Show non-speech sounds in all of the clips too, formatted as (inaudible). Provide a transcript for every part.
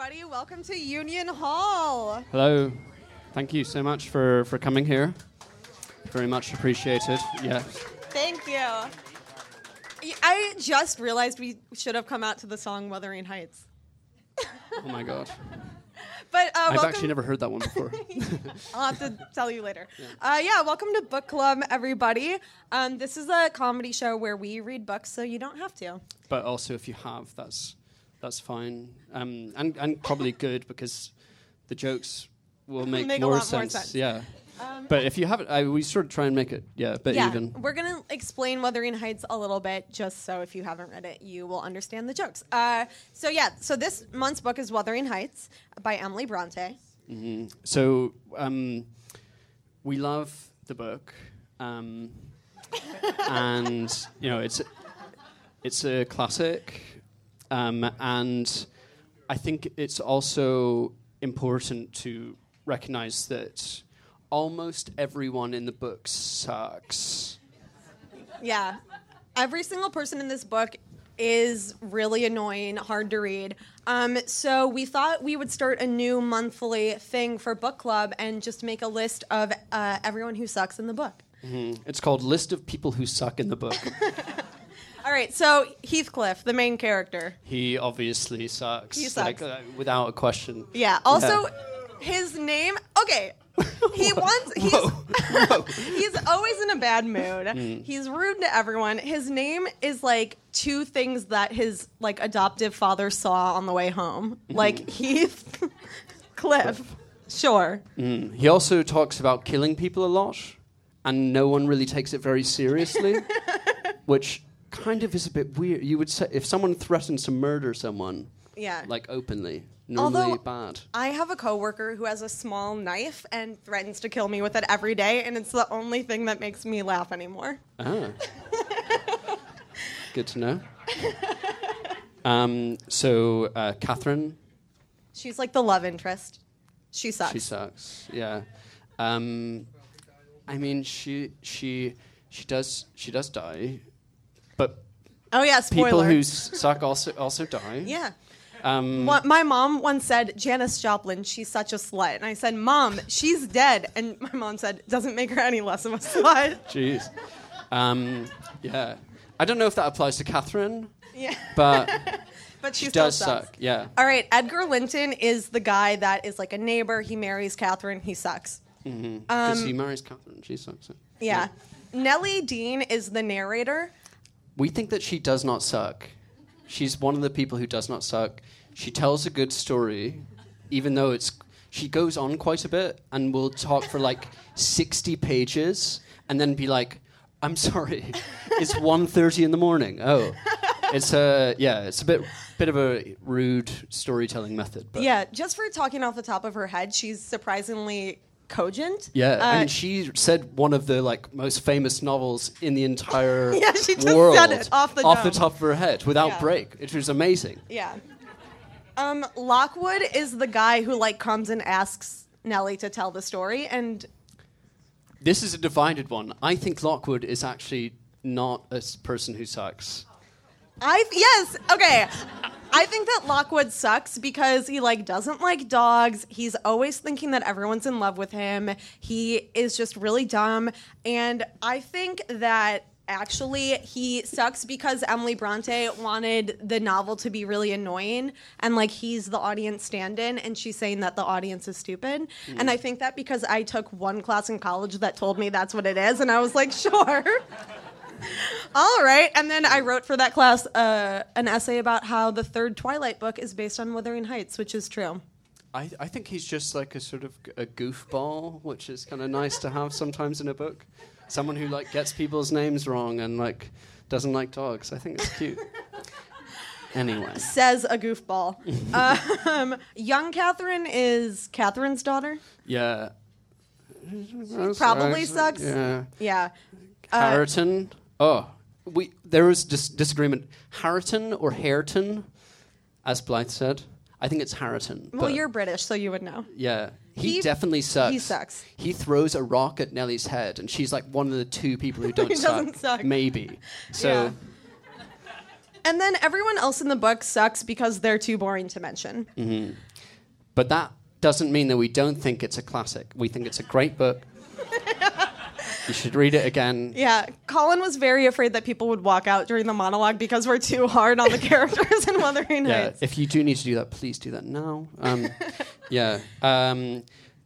everybody. Welcome to Union Hall. Hello. Thank you so much for, for coming here. Very much appreciated. Yes. Thank you. I just realized we should have come out to the song Wuthering Heights. Oh my god. (laughs) But uh, I've actually never heard that one before. (laughs) I'll have to (laughs) tell you later. Yeah. Uh, yeah, welcome to Book Club, everybody. Um, this is a comedy show where we read books, so you don't have to. but also, if you have, that's that's fine, um, and and probably good because the jokes will make, Make more, lot more sense. sense. Yeah. but if you haven't, I, we sort of try and make it yeah a bit yeah, even. we're gonna explain Wuthering Heights a little bit, just so if you haven't read it, you will understand the jokes. Uh, so yeah, so this month's book is Wuthering Heights by Emily Bronte. So um, we love the book, um, (laughs) and you know it's it's a classic, um, and I think it's also important to recognize that almost everyone in the book sucks. Yeah. Every single person in this book is really annoying, hard to read. Um, so we thought we would start a new monthly thing for book club and just make a list of uh, everyone who sucks in the book. It's called List of People Who Suck in the Book. (laughs) All right, so Heathcliff, the main character. he obviously sucks, He like, uh, without a question. Yeah. Also, his name. Okay. (laughs) He wants. He's, (laughs) Whoa. He's always in a bad mood. Hmm. He's rude to everyone. His name is like two things that his like adoptive father saw on the way home. Hmm. Like Heath, (laughs) Cliff. Sure. He also talks about killing people a lot, and no one really takes it very seriously, which kind of is a bit weird. You would say if someone threatens to murder someone, Yeah. like openly, normally Although- bad. I have a coworker who has a small knife and threatens to kill me with it every day, and it's the only thing that makes me laugh anymore. Ah. (laughs) Good to know. Um, so uh, Catherine, She's like the love interest. She sucks. she sucks. Yeah. Um, I mean, she she she does she does die, but oh yeah, spoiler. people who suck also also die. yeah. Um, my mom once said, Janis Joplin, she's such a slut. And I said, Mom, she's dead. And my mom said, doesn't make her any less of a slut. Jeez. Um, yeah. I don't know if that applies to Catherine, yeah. but (laughs) But she she does sucks. suck. Yeah. All right, Edgar Linton is the guy that is like a neighbor. He marries Catherine. He sucks. Because he marries Catherine. She sucks. Um, Yeah. Nellie Dean is the narrator. We think that she does not suck. She's one of the people who does not suck. She tells a good story, even though it's. She goes on quite a bit and will talk for like 60 pages and then be like, I'm sorry, (laughs) it's 1.30 in the morning. Oh. It's a yeah, it's a bit bit of a rude storytelling method, but Yeah, just for talking off the top of her head, she's surprisingly cogent. Yeah, Uh, and she said one of the like most famous novels in the entire (laughs) Yeah, she just world said it off the dome. top of her head without Yeah. break. It was amazing. Yeah. Um, Lockwood is the guy who like comes and asks Nellie to tell the story, and This is a divided one. I think Lockwood is actually not a person who sucks. I yes, okay. I think that Lockwood sucks because he like doesn't like dogs. He's always thinking that everyone's in love with him. He is just really dumb, and I think that actually he sucks because Emily Bronte wanted the novel to be really annoying and like he's the audience stand-in and she's saying that the audience is stupid. And I think that because I took one class in college that told me that's what it is and I was like, (laughs) "Sure." All right. And then I wrote for that class uh, an essay about how the third Twilight book is based on Wuthering Heights, which is true. I, I think he's just like a sort of g- a goofball, which is kind of nice to have sometimes in a book. Someone who like gets people's names wrong and like doesn't like dogs. I think it's cute. anyway, Says a goofball. um, young Catherine is Catherine's daughter. yeah. probably sucks. Yeah. Yeah. Uh, Harriton. Oh, we there was dis- disagreement. Harriton or Hareton, as Blythe said. I think it's Harriton. well, you're British, so you would know. yeah. He, he- definitely sucks. he sucks. He throws a rock at Nellie's head, and she's like one of the two people who (laughs) don't He doesn't suck. Maybe. (laughs) So Yeah. And then everyone else in the book sucks because they're too boring to mention. Mm-hmm. But that doesn't mean that we don't think it's a classic. We think it's a great book. You should read it again. Yeah, Colin was very afraid that people would walk out during the monologue because we're too hard on the (laughs) characters in Wuthering Yeah, Heights. if you do need to do that, please do that now. Um, (laughs) yeah. Um,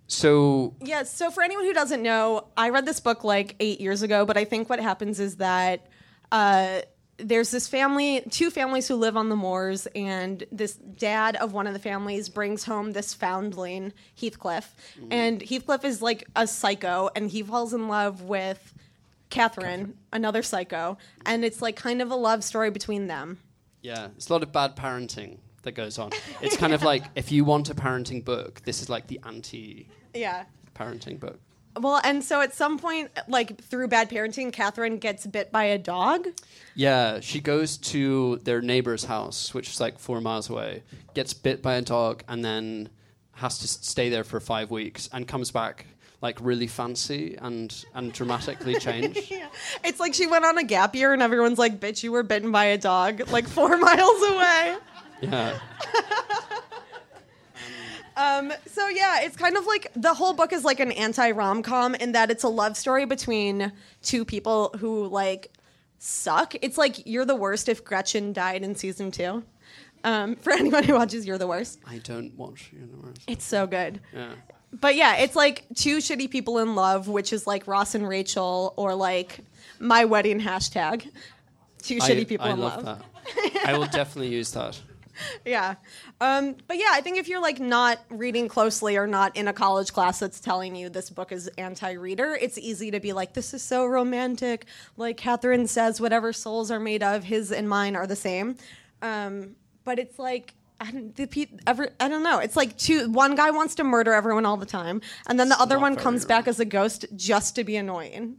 so Yes. So for anyone who doesn't know, I read this book like eight years ago, but I think what happens is that uh, there's this family, two families who live on the moors, and this dad of one of the families brings home this foundling, Heathcliff, mm-hmm. and Heathcliff is like a psycho, and he falls in love with Catherine, another psycho, and it's like kind of a love story between them. yeah, it's a lot of bad parenting that goes on. It's kind of (laughs) like if you want a parenting book, this is like the anti yeah. parenting book. Well, and so at some point, like through bad parenting, Catherine gets bit by a dog. Yeah, she goes to their neighbor's house, which is like four miles away, gets bit by a dog, and then has to stay there for five weeks, and comes back like really fancy and and dramatically (laughs) changed. Yeah. It's like she went on a gap year and everyone's like, bitch, you were bitten by a dog like four (laughs) miles away. yeah, (laughs) Um, so yeah, it's kind of like the whole book is like an anti rom com in that it's a love story between two people who like suck. It's like you're the worst if Gretchen died in season two. Um, (laughs) for anyone who watches You're the Worst, I don't watch Universe. it's so good. Yeah, But yeah, it's like two shitty people in love, which is like Ross and Rachel, or like my wedding hashtag. Two shitty I, people I in love love. that. (laughs) I will definitely use that. (laughs) Yeah. Um, but yeah, I think if you're like not reading closely or not in a college class that's telling you this book is anti-reader, it's easy to be like, this is so romantic. Like Catherine says, whatever souls are made of, his and mine are the same. Um, but it's like. I don't, the pe- ever, I don't know. It's like two. One guy wants to murder everyone all the time, and then the other one comes back as a ghost just to be annoying.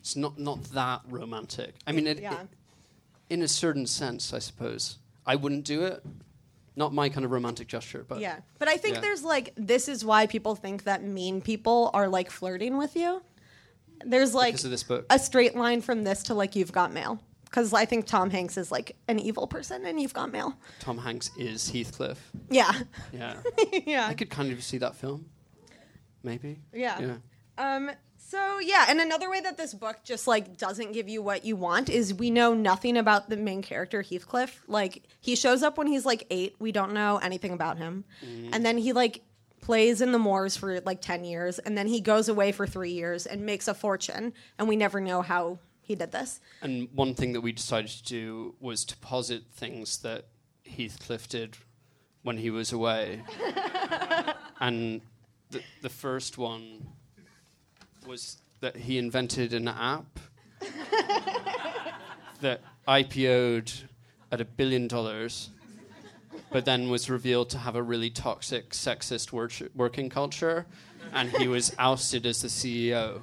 It's not not that romantic. I mean, it, Yeah. it- in a certain sense, I suppose. I wouldn't do it. Not my kind of romantic gesture, but Yeah. But I think Yeah. there's like this is why people think that mean people are like flirting with you. There's like because of this book. a straight line from this to like you've got mail. Because I think Tom Hanks is like an evil person and you've got mail. Tom Hanks is Heathcliff. Yeah. Yeah, (laughs) yeah. I could kind of see that film. Maybe. Yeah. Yeah. Um, so yeah, and another way that this book just like doesn't give you what you want is we know nothing about the main character Heathcliff. Like he shows up when he's like eight. We don't know anything about him, mm-hmm. and then he like plays in the moors for like ten years, and then he goes away for three years and makes a fortune, and we never know how he did this. And one thing that we decided to do was to posit things that Heathcliff did when he was away. (laughs) and the, the first one was that he invented an app (laughs) that IPO'd at a billion dollars, but then was revealed to have a really toxic, sexist work- working culture, and he was ousted as the CEO.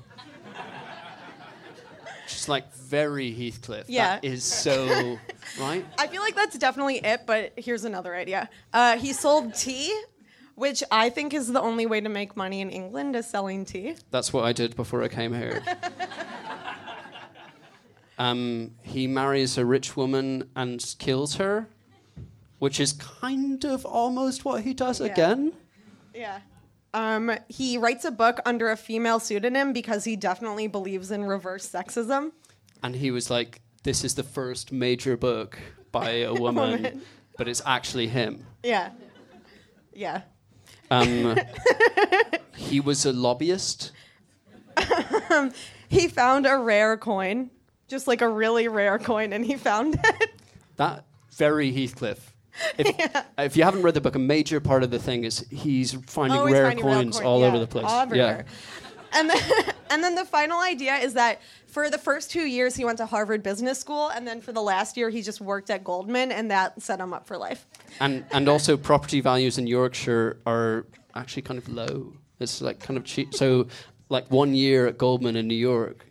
Just like very Heathcliff. Yeah. That is so right. I feel like that's definitely it, but here's another idea. Uh, he sold tea, which I think is the only way to make money in England is selling tea. That's what I did before I came here. (laughs) um, he marries a rich woman and kills her, which is kind of almost what he does Yeah. again. Yeah. Um, he writes a book under a female pseudonym because he definitely believes in reverse sexism. And he was like, "This is the first major book by a (laughs) woman, Woman. but it's actually him." Yeah. Yeah. Um, (laughs) he was a lobbyist. He found a rare coin, just like a really rare coin, and he found it. That very Heathcliff. If, (laughs) if you haven't read the book, a major part of the thing is he's finding Always rare finding coins coin- all yeah, over the place. all everywhere. And then, (laughs) and then the final idea is that for the first two years he went to Harvard Business School, and then for the last year he just worked at Goldman, and that set him up for life. And and also property values in Yorkshire are actually kind of low. It's like kind of cheap. So like one year at Goldman in New York.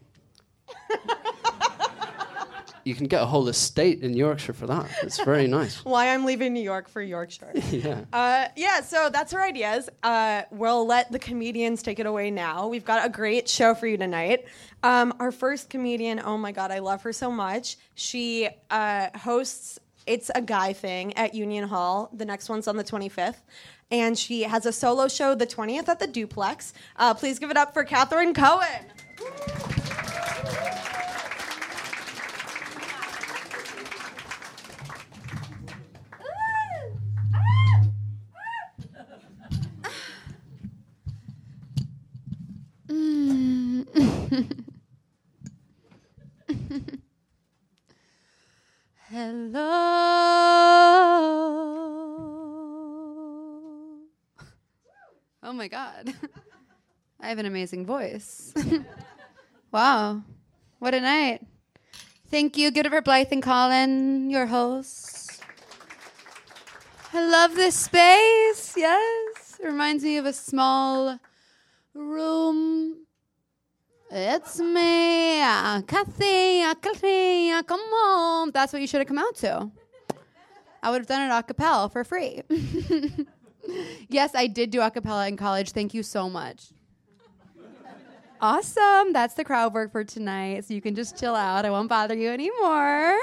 (laughs) you can get a whole estate in Yorkshire for that. It's very (laughs) nice. Why I'm leaving New York for Yorkshire. (laughs) yeah. Uh, yeah, so that's our ideas. Uh, we'll let the comedians take it away now. We've got a great show for you tonight. Um, our first comedian, oh my God, I love her so much. She uh, hosts It's a Guy Thing at Union Hall. The next one's on the 25th. And she has a solo show the 20th at the Duplex. Uh, please give it up for Catherine Cohen. My God. (laughs) I have an amazing voice. (laughs) wow. What a night. Thank you. Give Blythe and Colin, your hosts. I love this space. Yes. It reminds me of a small room. It's me, uh, Kathy, uh, Kathy, uh, come on. That's what you should have come out to. I would have done it a cappella for free. (laughs) yes, I did do a cappella in college. Thank you so much. Awesome. That's the crowd work for tonight. So you can just chill out. I won't bother you anymore.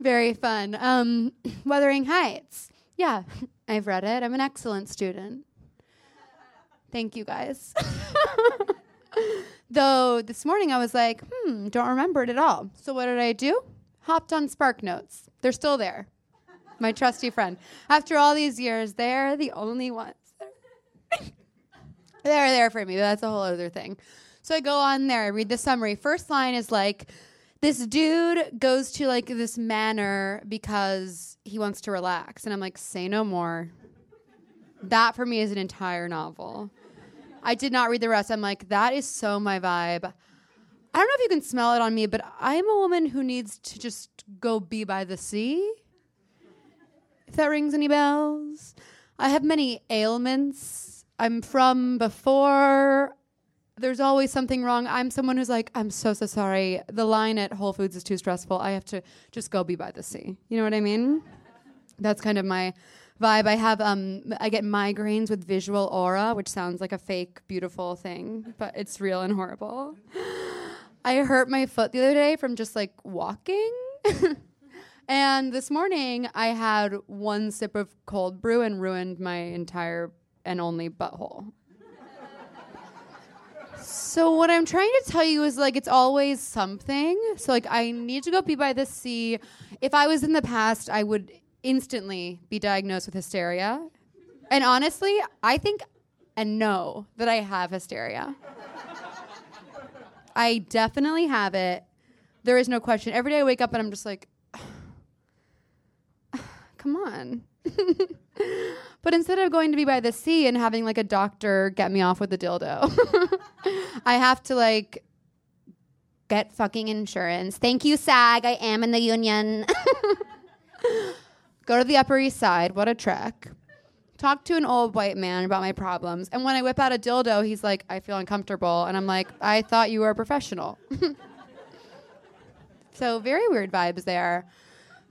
Very fun. Um, (clears throat) Wuthering Heights. Yeah, (laughs) I've read it. I'm an excellent student. Thank you guys. (laughs) Though this morning I was like, hmm, don't remember it at all. So what did I do? Hopped on Spark Notes. They're still there. My trusty friend. After all these years, they're the only ones. (laughs) they're there for me. But that's a whole other thing. So I go on there, I read the summary. First line is like, this dude goes to like this manor because he wants to relax. And I'm like, say no more. That for me is an entire novel. I did not read the rest. I'm like, that is so my vibe. I don't know if you can smell it on me, but I'm a woman who needs to just go be by the sea. If that rings any bells. I have many ailments. I'm from before. There's always something wrong. I'm someone who's like, I'm so, so sorry. The line at Whole Foods is too stressful. I have to just go be by the sea. You know what I mean? That's kind of my vibe. I have um I get migraines with visual aura, which sounds like a fake beautiful thing, but it's real and horrible. (gasps) I hurt my foot the other day from just like walking. (laughs) and this morning I had one sip of cold brew and ruined my entire and only butthole. So what I'm trying to tell you is like it's always something. So like I need to go be by the sea. If I was in the past, I would instantly be diagnosed with hysteria. And honestly, I think and know that I have hysteria. I definitely have it. There is no question. Every day I wake up and I'm just like, come on. (laughs) but instead of going to be by the sea and having like a doctor get me off with a dildo, (laughs) I have to like get fucking insurance. Thank you, SAG. I am in the union. (laughs) Go to the Upper East Side. What a trek. Talk to an old white man about my problems. And when I whip out a dildo, he's like, I feel uncomfortable. And I'm like, I thought you were a professional. so very weird vibes there.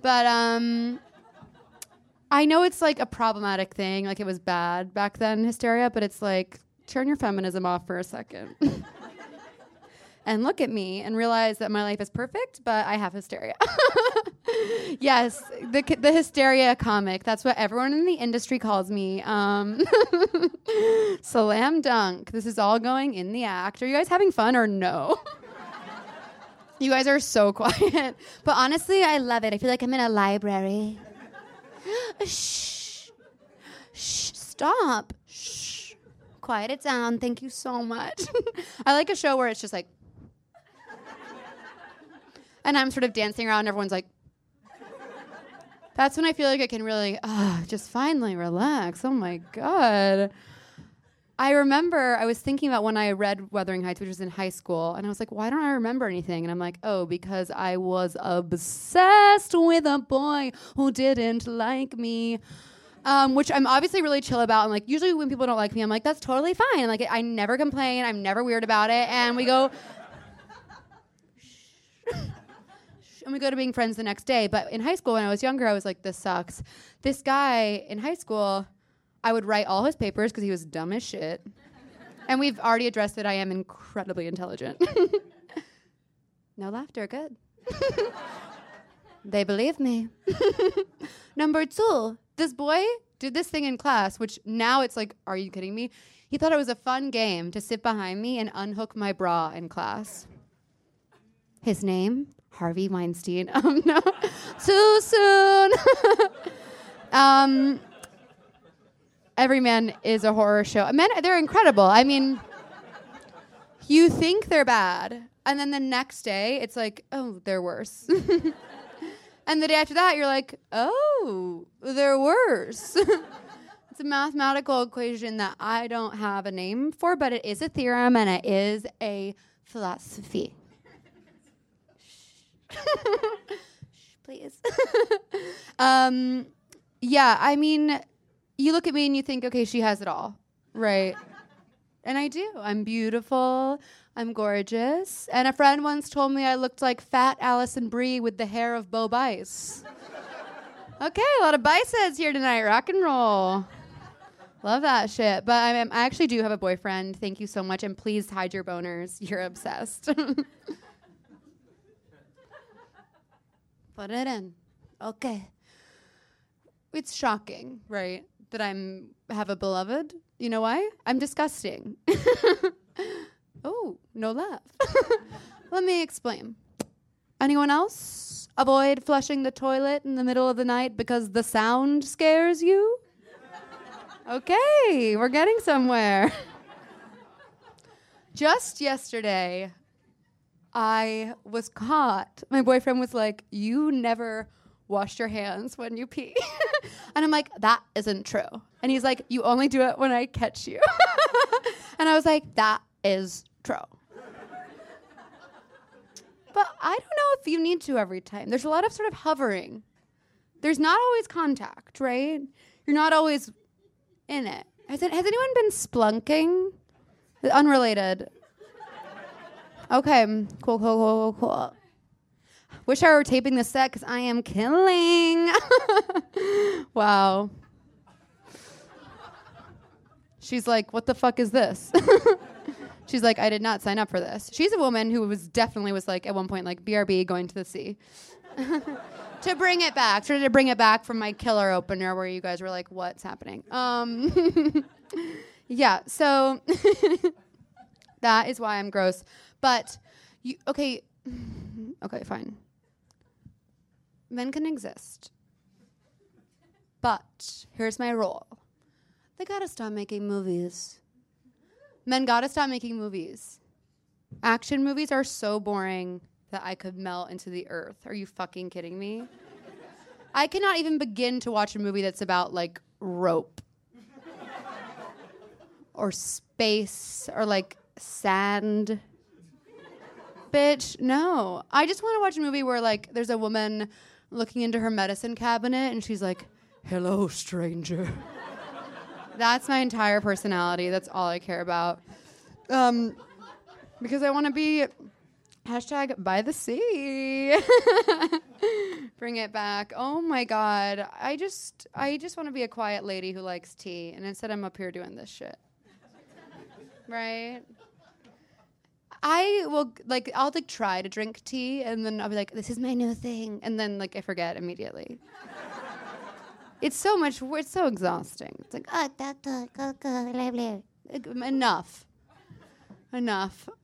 But um I know it's like a problematic thing, like it was bad back then, hysteria, but it's like turn your feminism off for a second. (laughs) and look at me and realize that my life is perfect, but I have hysteria. (laughs) yes, the the hysteria comic. That's what everyone in the industry calls me. Um, (laughs) slam dunk. This is all going in the act. Are you guys having fun or no? you guys are so quiet. But honestly, I love it. I feel like I'm in a library. (gasps) Shh. Shh. Stop. Shh. Quiet it down. Thank you so much. (laughs) I like a show where it's just like, and I'm sort of dancing around. And everyone's like, that's when I feel like I can really uh, just finally relax. Oh my God. I remember I was thinking about when I read Wuthering Heights, which was in high school, and I was like, why don't I remember anything? And I'm like, oh, because I was obsessed with a boy who didn't like me. Um, which I'm obviously really chill about. And like, usually when people don't like me, I'm like, that's totally fine. And, like, I never complain. I'm never weird about it. And we go, (laughs) and we go to being friends the next day. But in high school, when I was younger, I was like, this sucks. This guy in high school, I would write all his papers because he was dumb as shit. and we've already addressed that I am incredibly intelligent. (laughs) no laughter, good. (laughs) they believe me. (laughs) Number two, this boy did this thing in class, which now it's like, are you kidding me? He thought it was a fun game to sit behind me and unhook my bra in class. His name, Harvey Weinstein. Um, no, too soon. um, Every Man is a horror show. Men, they're incredible. I mean, you think they're bad, and then the next day it's like, oh, they're worse. (laughs) and the day after that, you're like, oh, they're worse. (laughs) it's a mathematical equation that I don't have a name for, but it is a theorem and it is a philosophy. Shh, (laughs) Please. um, yeah, I mean, you look at me and you think, okay, she has it all, right? and I do. I'm beautiful. I'm gorgeous. And a friend once told me I looked like fat Alison Brie with the hair of Bo Bice. okay, a lot of biceps here tonight. Rock and roll. Love that shit. But I, I actually do have a boyfriend. Thank you so much. And please hide your boners. (laughs) You're obsessed. (laughs) Put it in. Okay. It's shocking, right? That I'm have a beloved. You know why? I'm disgusting. (laughs) oh, no laugh. (laughs) Let me explain. Anyone else? Avoid flushing the toilet in the middle of the night because the sound scares you? Okay, we're getting somewhere. (laughs) Just yesterday, I was caught. My boyfriend was like, You never washed your hands when you pee. And I'm like, That isn't true. And he's like, You only do it when I catch you. (laughs) and I was like, That is true. But I don't know if you need to every time. There's a lot of sort of hovering. There's not always contact, right? You're not always in it. Has, it, has anyone been splunking? Unrelated. Okay, cool, cool, cool, cool, cool. Wish I were taping this set because I am killing. (laughs) wow. She's like, what the fuck is this? (laughs) She's like, I did not sign up for this. She's a woman who was definitely was like at one point like BRB going to the sea. (laughs) to bring it back, sort of to bring it back from my killer opener where you guys were like, what's happening? Um, yeah, so that is why I'm gross. But you okay? (sighs) Okay, fine. Men can exist, but here's my rule: they gotta stop making movies. Men gotta stop making movies. Action movies are so boring that I could melt into the earth. Are you fucking kidding me? I cannot even begin to watch a movie that's about like rope or space or like sand. Bitch, no. I just want to watch a movie where like there's a woman looking into her medicine cabinet and she's like, "Hello, stranger." (laughs) That's my entire personality. That's all I care about. Um, because I want to be hashtag by the sea. (laughs) Bring it back. Oh my god. I just I just want to be a quiet lady who likes tea and instead I'm up here doing this shit. right? I will like I'll like try to drink tea and then I'll be like this is my new thing and then like I forget immediately. it's so much it's so exhausting. It's like oh, da, go, go, blah, blah. enough. Enough. (laughs)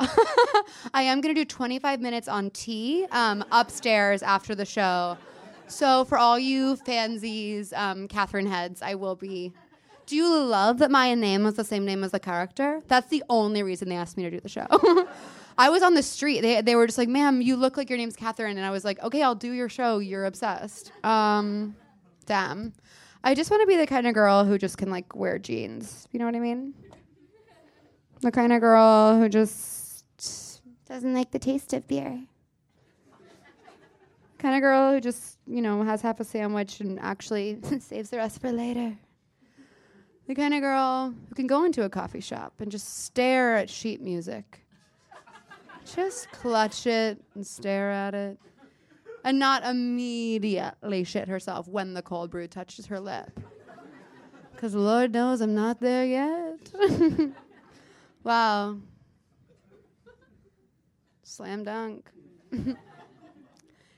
I am going to do 25 minutes on tea um, upstairs after the show. So, for all you fansies, um, Catherine heads, I will be. Do you love that my name was the same name as the character? That's the only reason they asked me to do the show. (laughs) I was on the street. They, they were just like, ma'am, you look like your name's Catherine. And I was like, okay, I'll do your show. You're obsessed. Um, damn. I just want to be the kind of girl who just can like wear jeans. You know what I mean? The kind of girl who just doesn't like the taste of beer. Kind of girl who just, you know, has half a sandwich and actually (laughs) saves the rest for later. The kind of girl who can go into a coffee shop and just stare at sheet music. Just clutch it and stare at it. and not immediately shit herself when the cold brew touches her lip. Because Lord knows I'm not there yet. (laughs) wow. Slam dunk. (laughs)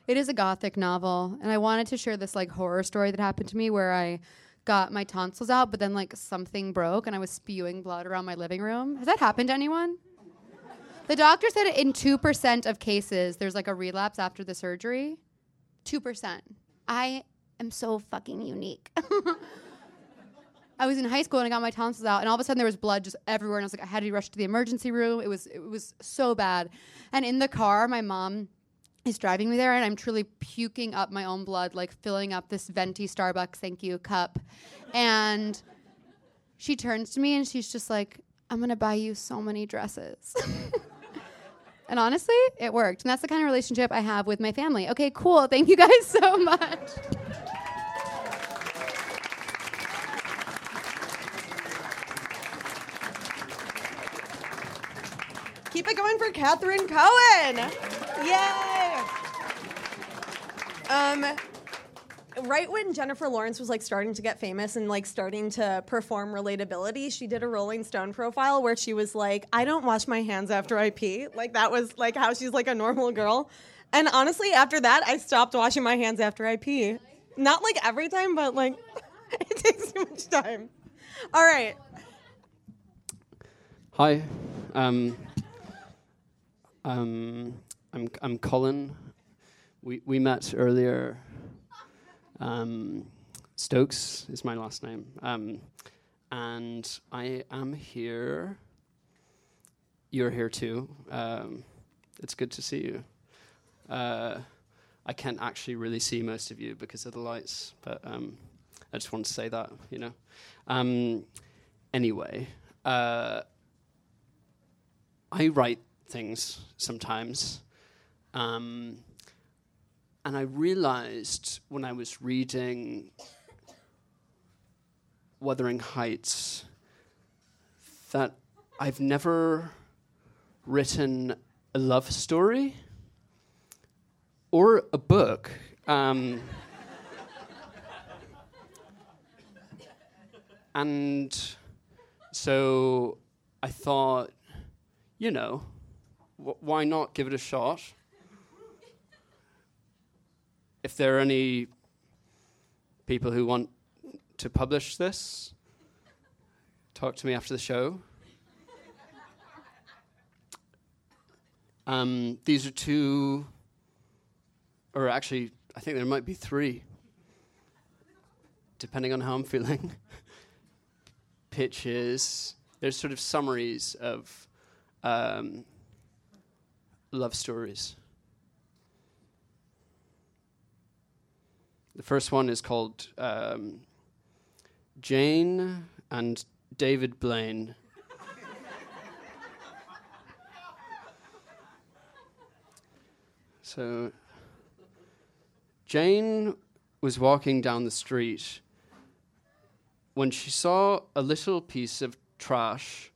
it is a gothic novel, and I wanted to share this like horror story that happened to me where I got my tonsils out, but then like something broke and I was spewing blood around my living room. Has that happened to anyone? The doctor said in 2% of cases, there's like a relapse after the surgery. 2%. I am so fucking unique. (laughs) I was in high school and I got my tonsils out, and all of a sudden there was blood just everywhere, and I was like, I had to rush to the emergency room. It was it was so bad. And in the car, my mom is driving me there, and I'm truly puking up my own blood, like filling up this venti Starbucks thank you cup. And she turns to me and she's just like, I'm gonna buy you so many dresses. (laughs) and honestly, it worked. And that's the kind of relationship I have with my family. Okay, cool. Thank you guys (laughs) so much. Keep it going for Catherine Cohen. Yay! Um, right when Jennifer Lawrence was like starting to get famous and like starting to perform relatability, she did a Rolling Stone profile where she was like, "I don't wash my hands after I pee." Like that was like how she's like a normal girl. And honestly, after that, I stopped washing my hands after I pee. Not like every time, but like (laughs) it takes too much time. All right. Hi. Um, um, I'm, I'm Colin. We, we met earlier. Um, Stokes is my last name. Um, and I am here. You're here too. Um, it's good to see you. Uh, I can't actually really see most of you because of the lights, but um, I just want to say that, you know. Um, anyway, uh, I write things sometimes. Um, and I realized when I was reading Wuthering Heights that I've never written a love story or a book. Um, and so I thought, you know, wh- why not give it a shot? If there are any people who want to publish this, talk to me after the show. Um, these are two, or actually, I think there might be three, depending on how I'm feeling. (laughs) Pitches. There's sort of summaries of um, love stories. The first one is called um, Jane and David Blaine. so, Jane was walking down the street when she saw a little piece of trash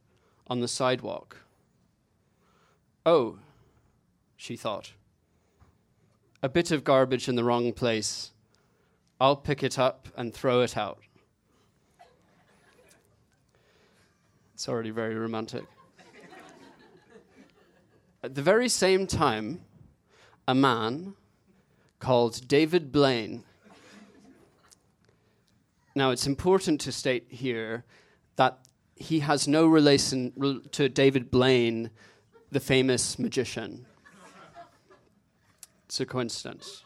on the sidewalk. Oh, she thought. A bit of garbage in the wrong place. I'll pick it up and throw it out. It's already very romantic. At the very same time, a man called David Blaine. Now, it's important to state here that he has no relation to David Blaine, the famous magician. It's a coincidence.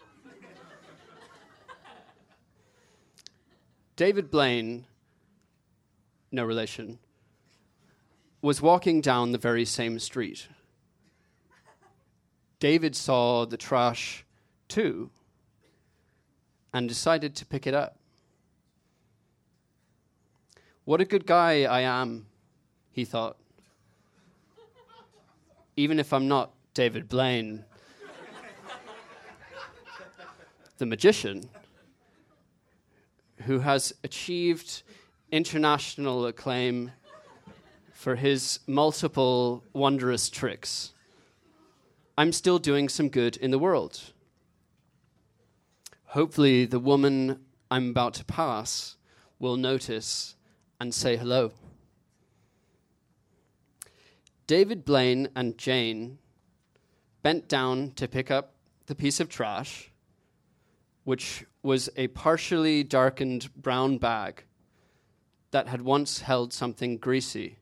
David Blaine, no relation, was walking down the very same street. David saw the trash too and decided to pick it up. What a good guy I am, he thought. Even if I'm not David Blaine, the magician, who has achieved international acclaim for his multiple wondrous tricks. I'm still doing some good in the world. Hopefully, the woman I'm about to pass will notice and say hello. David Blaine and Jane bent down to pick up the piece of trash, which was a partially darkened brown bag that had once held something greasy.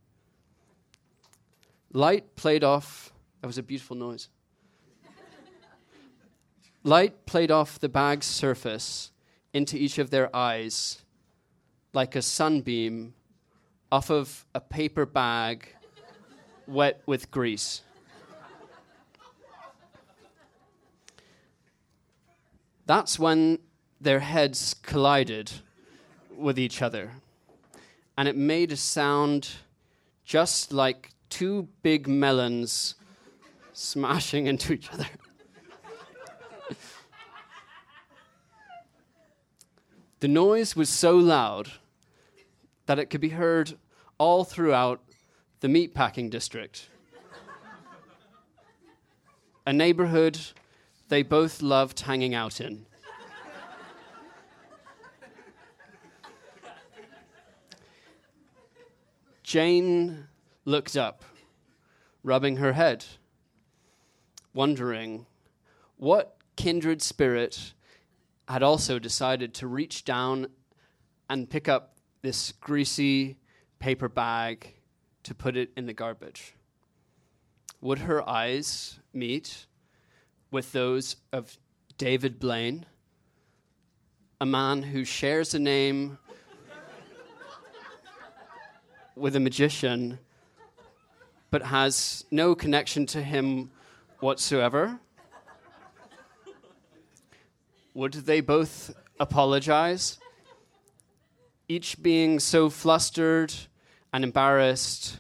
Light played off, that was a beautiful noise. Light played off the bag's surface into each of their eyes like a sunbeam off of a paper bag wet with grease. That's when their heads collided with each other, and it made a sound just like two big melons smashing into each other. (laughs) the noise was so loud that it could be heard all throughout the meatpacking district. a neighborhood they both loved hanging out in. Jane looked up, rubbing her head, wondering what kindred spirit had also decided to reach down and pick up this greasy paper bag to put it in the garbage. Would her eyes meet with those of David Blaine, a man who shares a name with a magician but has no connection to him whatsoever? Would they both apologize? Each being so flustered and embarrassed,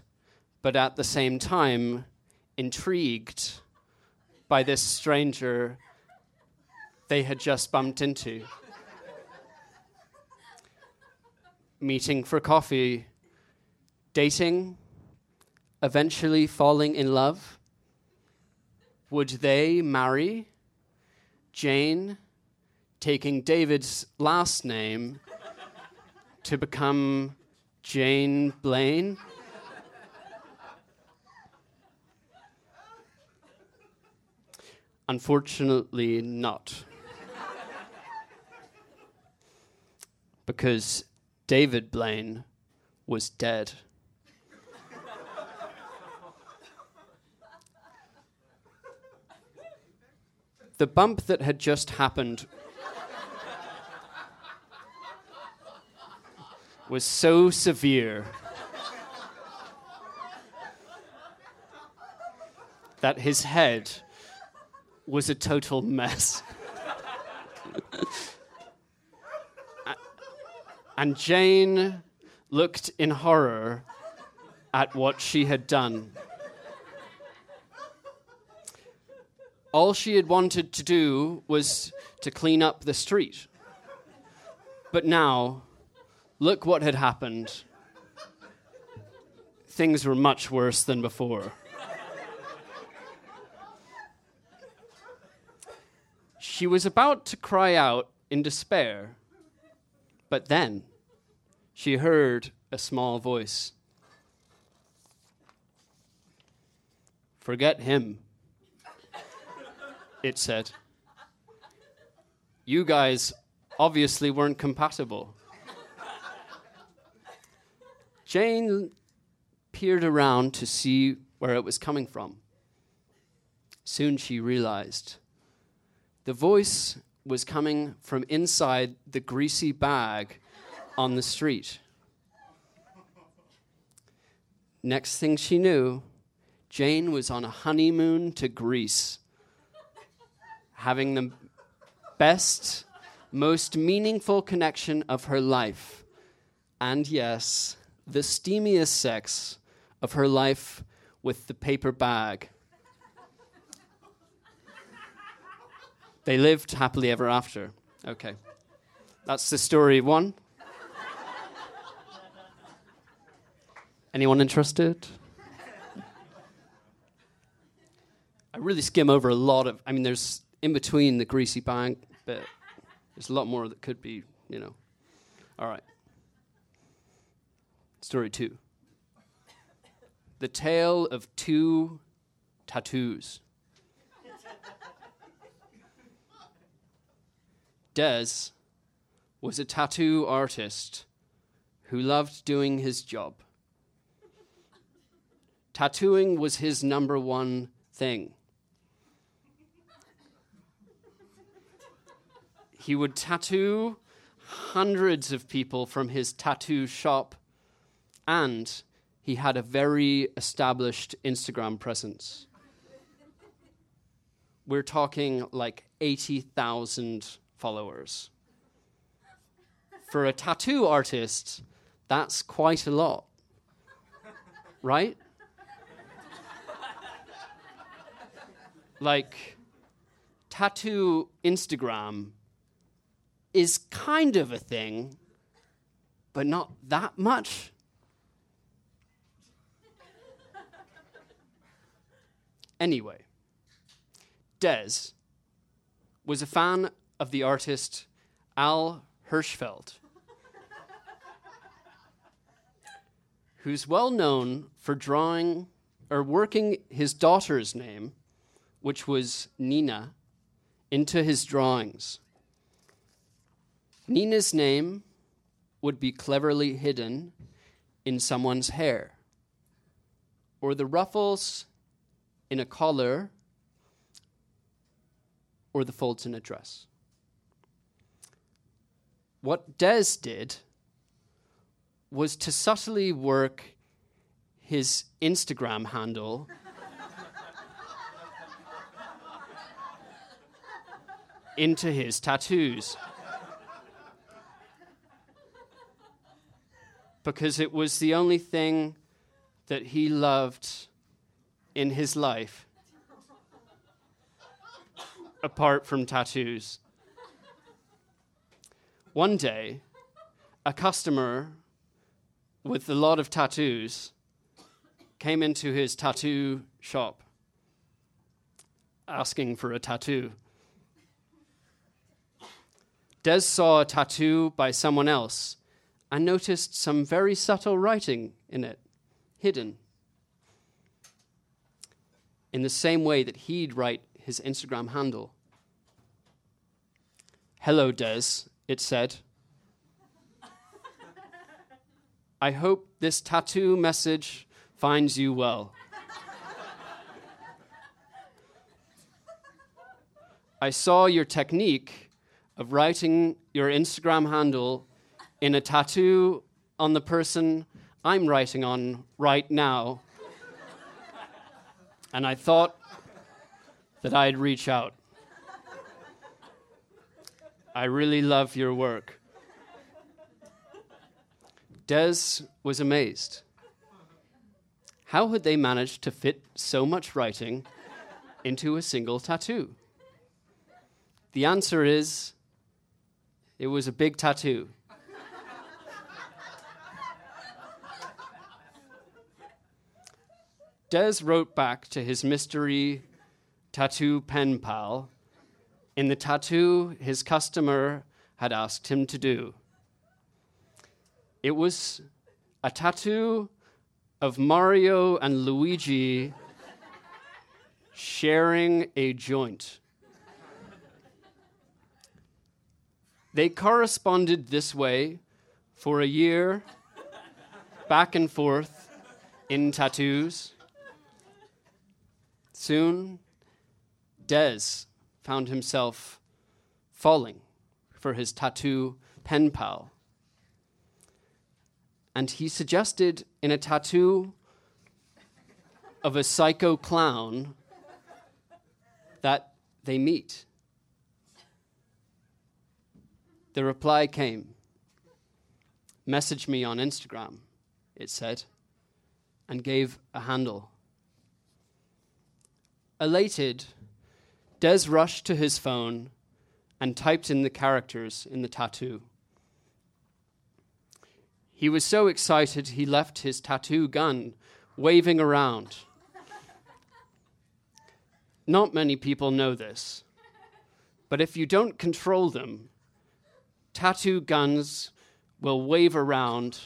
but at the same time intrigued by this stranger they had just bumped into. Meeting for coffee, dating, eventually falling in love. Would they marry? Jane taking David's last name to become Jane Blaine? Unfortunately, not. because David Blaine was dead. The bump that had just happened was so severe that his head was a total mess. and Jane looked in horror at what she had done. All she had wanted to do was to clean up the street. But now, Look what had happened. Things were much worse than before. She was about to cry out in despair, but then she heard a small voice. Forget him, it said. You guys obviously weren't compatible. Jane peered around to see where it was coming from. Soon she realized the voice was coming from inside the greasy bag on the street. Next thing she knew, Jane was on a honeymoon to Greece, having the best, most meaningful connection of her life. And yes, the steamiest sex of her life with the paper bag. they lived happily ever after. Okay. That's the story one. Anyone interested? I really skim over a lot of. I mean, there's in between the greasy bag bit. There's a lot more that could be, you know. All right. Story two The Tale of Two Tattoos. Des was a tattoo artist who loved doing his job. Tattooing was his number one thing. He would tattoo hundreds of people from his tattoo shop, and he had a very established Instagram presence. We're talking like 80,000 followers. For a tattoo artist, that's quite a lot. Right? like, tattoo Instagram is kind of a thing, but not that much. Anyway, Dez was a fan of the artist Al Hirschfeld, who's well known for drawing or working his daughter's name, which was Nina, into his drawings. Nina's name would be cleverly hidden in someone's hair, or the ruffles in a collar, or the folds in a dress. What Des did was to subtly work his Instagram handle into his tattoos. Because it was the only thing that he loved in his life apart from tattoos. One day, a customer with a lot of tattoos came into his tattoo shop asking for a tattoo. Des saw a tattoo by someone else and noticed some very subtle writing in it, hidden. In the same way that he'd write his Instagram handle. Hello, Des, it said. I hope this tattoo message finds you well. I saw your technique of writing your Instagram handle in a tattoo on the person I'm writing on right now. and I thought that I'd reach out. I really love your work. Des was amazed. How had they managed to fit so much writing into a single tattoo? The answer is it was a big tattoo. Des wrote back to his mystery tattoo pen pal in the tattoo his customer had asked him to do. It was a tattoo of Mario and Luigi sharing a joint. They corresponded this way for a year, back and forth in tattoos. Soon, Dez found himself falling for his tattoo pen pal. And he suggested in a tattoo of a psycho clown that they meet. The reply came Message me on Instagram, it said, and gave a handle. Elated, Des rushed to his phone and typed in the characters in the tattoo. He was so excited he left his tattoo gun waving around. Not many people know this, but if you don't control them, tattoo guns will wave around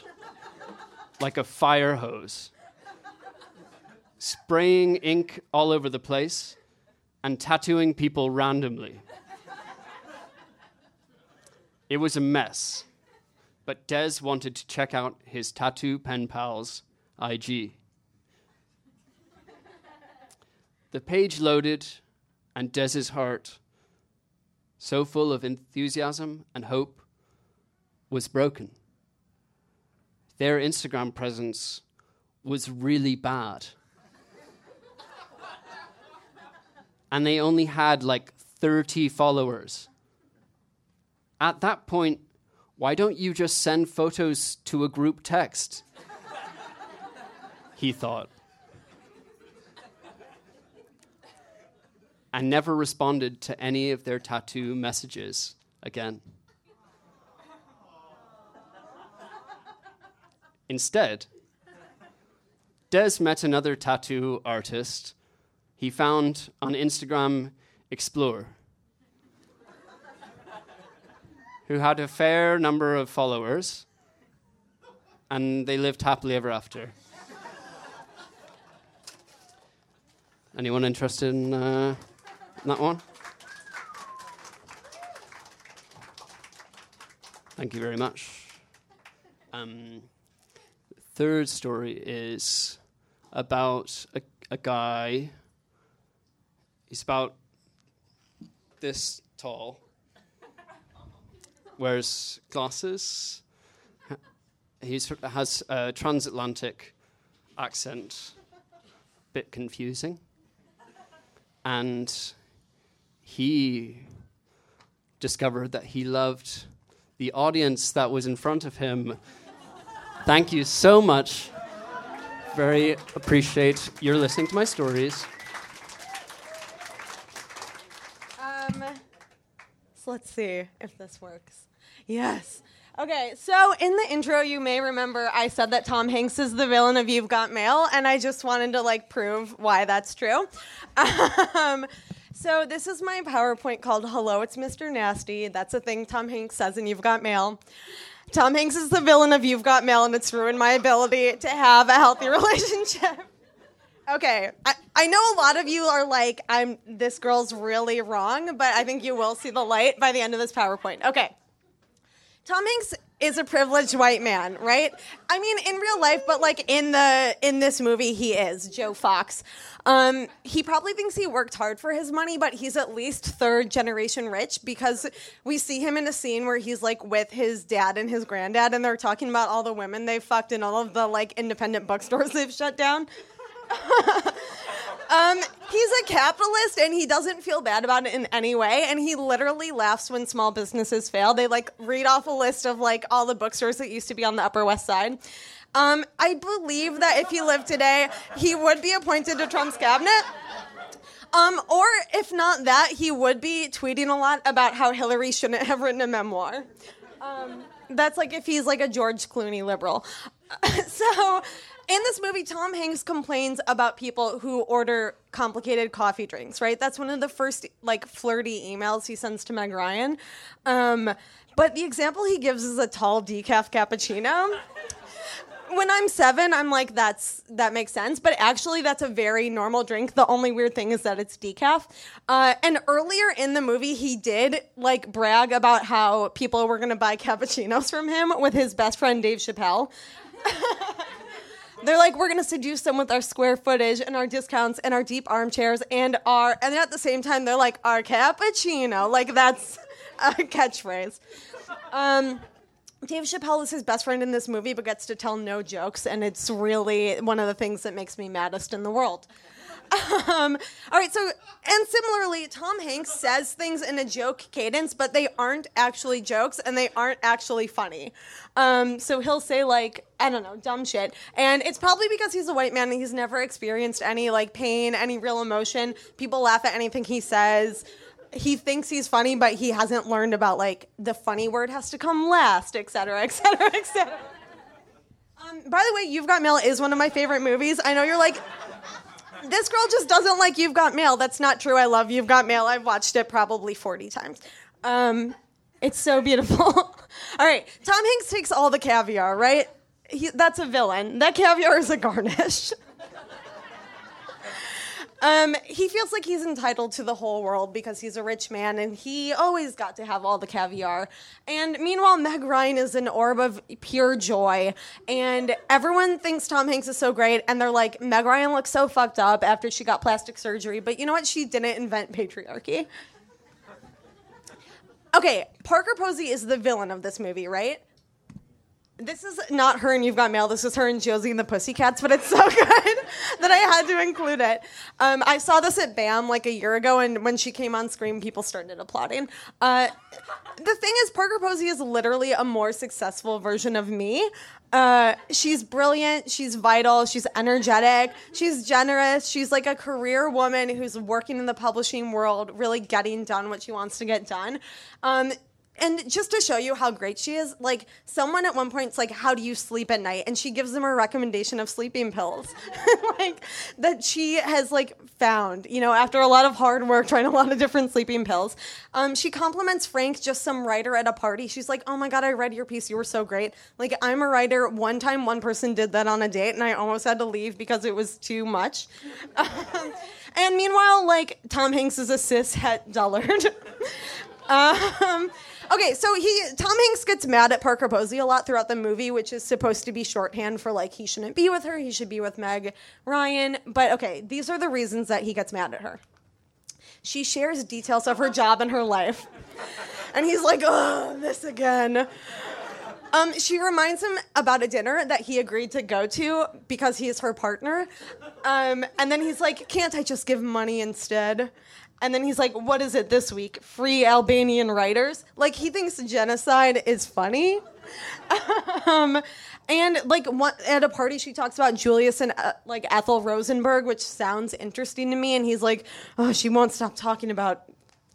like a fire hose, spraying ink all over the place and tattooing people randomly. It was a mess, but Des wanted to check out his tattoo pen pal's IG. The page loaded, and Des's heart, so full of enthusiasm and hope, was broken. Their Instagram presence was really bad. And they only had like 30 followers. At that point, why don't you just send photos to a group text? he thought. And never responded to any of their tattoo messages again. Instead, Des met another tattoo artist he found on Instagram Explorer who had a fair number of followers and they lived happily ever after. Anyone interested in, uh, in that one? Thank you very much. Um, third story is about a, a guy. He's about this tall, wears glasses. He has a transatlantic accent, bit confusing. And he discovered that he loved the audience that was in front of him Thank you so much. Very appreciate your listening to my stories. Um, so let's see if this works. Yes. Okay, so in the intro, you may remember I said that Tom Hanks is the villain of You've Got Mail, and I just wanted to like prove why that's true. (laughs) Um, so this is my PowerPoint called "Hello, It's Mr. Nasty." That's a thing Tom Hanks says in You've Got Mail. Tom Hanks is the villain of You've Got Mail, and it's ruined my ability to have a healthy (laughs) relationship. Okay, I, I know a lot of you are like, I'm this girl's really wrong, but I think you will see the light by the end of this PowerPoint. Okay. Tom Hanks is a privileged white man, right? I mean, in real life, but like in the in this movie, he is Joe Fox. Um, he probably thinks he worked hard for his money, but he's at least third generation rich because we see him in a scene where he's like with his dad and his granddad, and they're talking about all the women they've fucked in all of the like independent bookstores (laughs) they've shut down. (laughs) Um, he's a capitalist and he doesn't feel bad about it in any way. And he literally laughs when small businesses fail. They like read off a list of like all the bookstores that used to be on the Upper West Side. Um, I believe that if he lived today, he would be appointed to Trump's cabinet. Um, or if not that, he would be tweeting a lot about how Hillary shouldn't have written a memoir. Um, that's like if he's like a George Clooney liberal. (laughs) so in this movie, Tom Hanks complains about people who order complicated coffee drinks, right? That's one of the first like flirty emails he sends to Meg Ryan. Um, but the example he gives is a tall decaf cappuccino. When I'm seven, I'm like, that's that makes sense. But actually, that's a very normal drink. The only weird thing is that it's decaf. Uh, and earlier in the movie, he did like brag about how people were going to buy cappuccinos from him with his best friend Dave Chappelle. (laughs) They're like, we're gonna seduce them with our square footage and our discounts and our deep armchairs and our, and at the same time, they're like, our cappuccino. Like, that's a (laughs) catchphrase. Um, Dave Chappelle is his best friend in this movie, but gets to tell no jokes, and it's really one of the things that makes me maddest in the world. (laughs) Um, all right, so and similarly, Tom Hanks says things in a joke cadence, but they aren't actually jokes and they aren't actually funny. Um, so he'll say like I don't know dumb shit, and it's probably because he's a white man and he's never experienced any like pain, any real emotion. People laugh at anything he says. He thinks he's funny, but he hasn't learned about like the funny word has to come last, et cetera, et cetera, et cetera. Um, by the way, You've Got Mail is one of my favorite movies. I know you're like, this girl just doesn't like You've Got Mail. That's not true. I love You've Got Mail. I've watched it probably 40 times. Um, it's so beautiful. (laughs) All right, Tom Hanks takes all the caviar, right? He, that's a villain. That caviar is a garnish. (laughs) Um, he feels like he's entitled to the whole world because he's a rich man and he always got to have all the caviar. And meanwhile, Meg Ryan is an orb of pure joy. And everyone thinks Tom Hanks is so great. And they're like, Meg Ryan looks so fucked up after she got plastic surgery. But you know what? She didn't invent patriarchy. Okay, Parker Posey is the villain of this movie, right? This is not her and You've Got Mail. This is her and Josie and the Pussycats, but it's so (laughs) good that I had to include it. Um, I saw this at BAM like a year ago, and when she came on screen, people started applauding. Uh, the thing is, Parker Posey is literally a more successful version of me. Uh, she's brilliant. She's vital. She's energetic. She's generous. She's like a career woman who's working in the publishing world, really getting done what she wants to get done. Um, and just to show you how great she is, like someone at one point is like, "How do you sleep at night?" And she gives them a recommendation of sleeping pills, (laughs) like that she has like found, you know, after a lot of hard work trying a lot of different sleeping pills. Um, she compliments Frank, just some writer at a party. She's like, "Oh my god, I read your piece. You were so great." Like I'm a writer. One time, one person did that on a date, and I almost had to leave because it was too much. Um, (laughs) and meanwhile, like Tom Hanks is a cis dullard. (laughs) um, Okay, so he Tom Hanks gets mad at Parker Posey a lot throughout the movie, which is supposed to be shorthand for like he shouldn't be with her, he should be with Meg Ryan. But okay, these are the reasons that he gets mad at her. She shares details of her job and her life. And he's like, oh, this again. Um, she reminds him about a dinner that he agreed to go to because he's her partner. Um, and then he's like, can't I just give money instead? And then he's like, what is it this week? Free Albanian writers? Like, he thinks genocide is funny. (laughs) um, and like at a party, she talks about Julius and uh, like Ethel Rosenberg, which sounds interesting to me. And he's like, oh, she won't stop talking about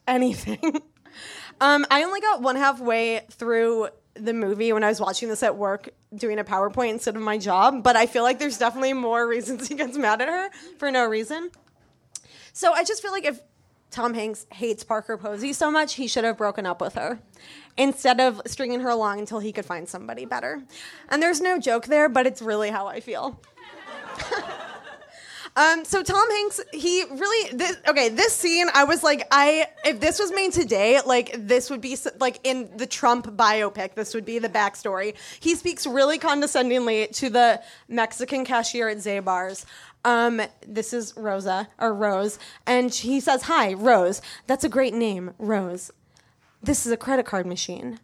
anything. (laughs) um, I only got one halfway through the movie when I was watching this at work doing a PowerPoint instead of my job, but I feel like there's definitely more reasons (laughs) he gets mad at her for no reason. So I just feel like if Tom Hanks hates Parker Posey so much, he should have broken up with her instead of stringing her along until he could find somebody better. And there's no joke there, but it's really how I feel. (laughs) um, so Tom Hanks, he really this, okay. This scene, I was like, I if this was made today, like this would be like in the Trump biopic. This would be the backstory. He speaks really condescendingly to the Mexican cashier at Zabar's. Um, this is Rosa or Rose, and he says, "Hi, Rose. That's a great name, Rose. This is a credit card machine."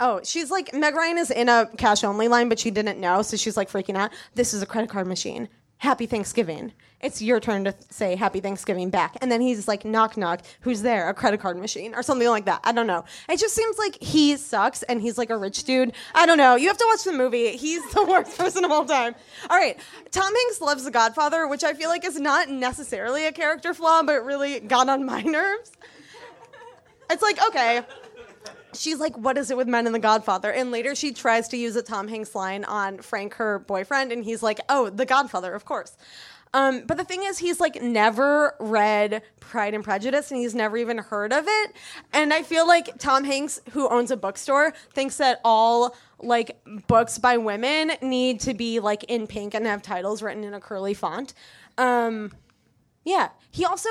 Oh, she's like Meg Ryan is in a cash only line, but she didn't know, so she's like freaking out. This is a credit card machine. Happy Thanksgiving. It's your turn to say Happy Thanksgiving back. And then he's like, knock, knock. Who's there? A credit card machine or something like that. I don't know. It just seems like he sucks and he's like a rich dude. I don't know. You have to watch the movie. He's the (laughs) worst person of all time. All right. Tom Hanks loves The Godfather, which I feel like is not necessarily a character flaw, but it really got on my (laughs) nerves. It's like, okay, she's like, "What is it with men in The Godfather?" And later she tries to use a Tom Hanks line on Frank, her boyfriend, and he's like, "Oh, The Godfather, of course." Um, but the thing is, he's like never read Pride and Prejudice, and he's never even heard of it. And I feel like Tom Hanks, who owns a bookstore, thinks that all like books by women need to be like in pink and have titles written in a curly font. Um, yeah, he also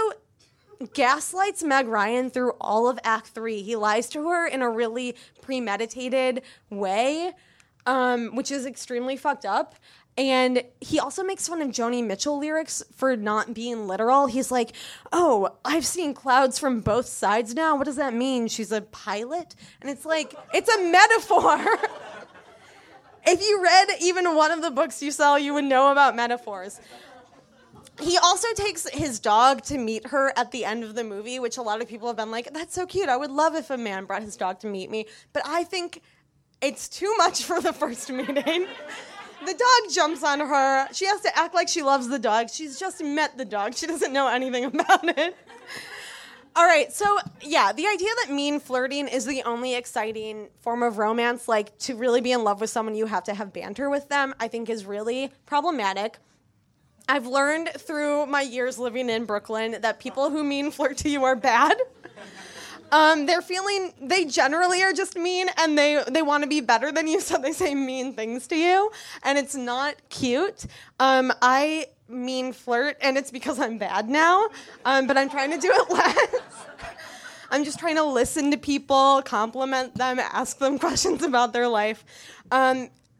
gaslights Meg Ryan through all of Act Three. He lies to her in a really premeditated way, um, which is extremely fucked up. And he also makes fun of Joni Mitchell lyrics for not being literal. He's like, Oh, I've seen clouds from both sides now. What does that mean? She's a pilot? And it's like, it's a metaphor. (laughs) if you read even one of the books you sell, you would know about metaphors. He also takes his dog to meet her at the end of the movie, which a lot of people have been like, That's so cute. I would love if a man brought his dog to meet me. But I think it's too much for the first (laughs) meeting the dog jumps on her. She has to act like she loves the dog. She's just met the dog. She doesn't know anything (laughs) about it. All right, so yeah, the idea that mean flirting is the only exciting form of romance, like to really be in love with someone, you have to have banter with them, I think is really problematic. I've learned through my years living in Brooklyn that people who mean flirt to you are bad. Um, they're feeling they generally are just mean and they they want to be better than you, (laughs) so they say mean things to you, and it's not cute. Um, I mean flirt, and it's because I'm bad now, um, but I'm trying to do it (laughs) less. I'm just trying to listen to people, compliment them, ask them (laughs) questions about their life.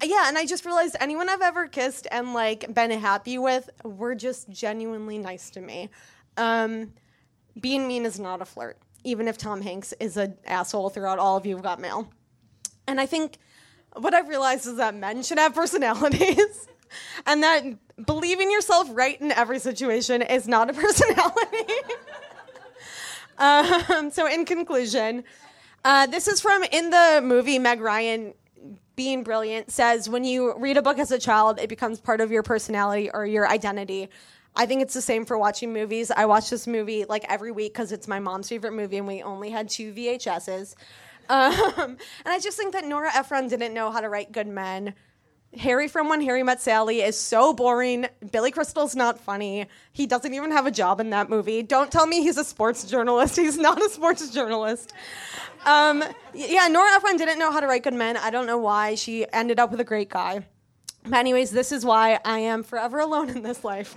Yeah, and I just realized anyone I've ever kissed and like been happy with were just genuinely nice to me. Um, being mean is not a flirt, even if Tom Hanks is an asshole throughout all of You've Got Mail. And I think what I've realized is that men should have (laughs) personalities. and that believing yourself right in every situation is not a (laughs) personality. (laughs) um, so, in conclusion, uh, this is from in the movie Meg Ryan being brilliant says when you read a book as a child, it becomes part of your personality or your identity. I think it's the same for watching movies. I watch this movie like every week because it's my mom's favorite movie, and we only had two VHSs. Um, (laughs) and I just think that Nora Ephron didn't know how to write good men. Harry from When Harry Met Sally is so boring. Billy Crystal's not funny. He doesn't even have a job in that movie. Don't tell me he's a sports journalist. (laughs) He's not a sports journalist. Um, yeah, Nora Ephron didn't know how to write good men. I don't know why. She ended up with a great guy. But, anyways, this is why I am forever alone in this life.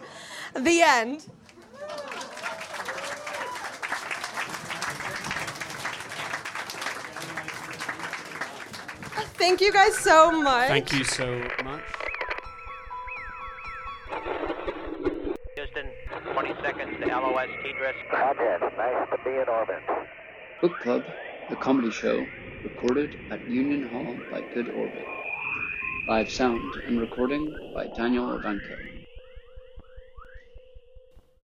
The end. Thank you guys so much. Thank you so much. Houston, 20 seconds to LOS TDRS. Contact. Nice to be in orbit. Book Club, the comedy show, recorded at Union Hall by Good Orbit. Live sound and recording by Daniel Evanko.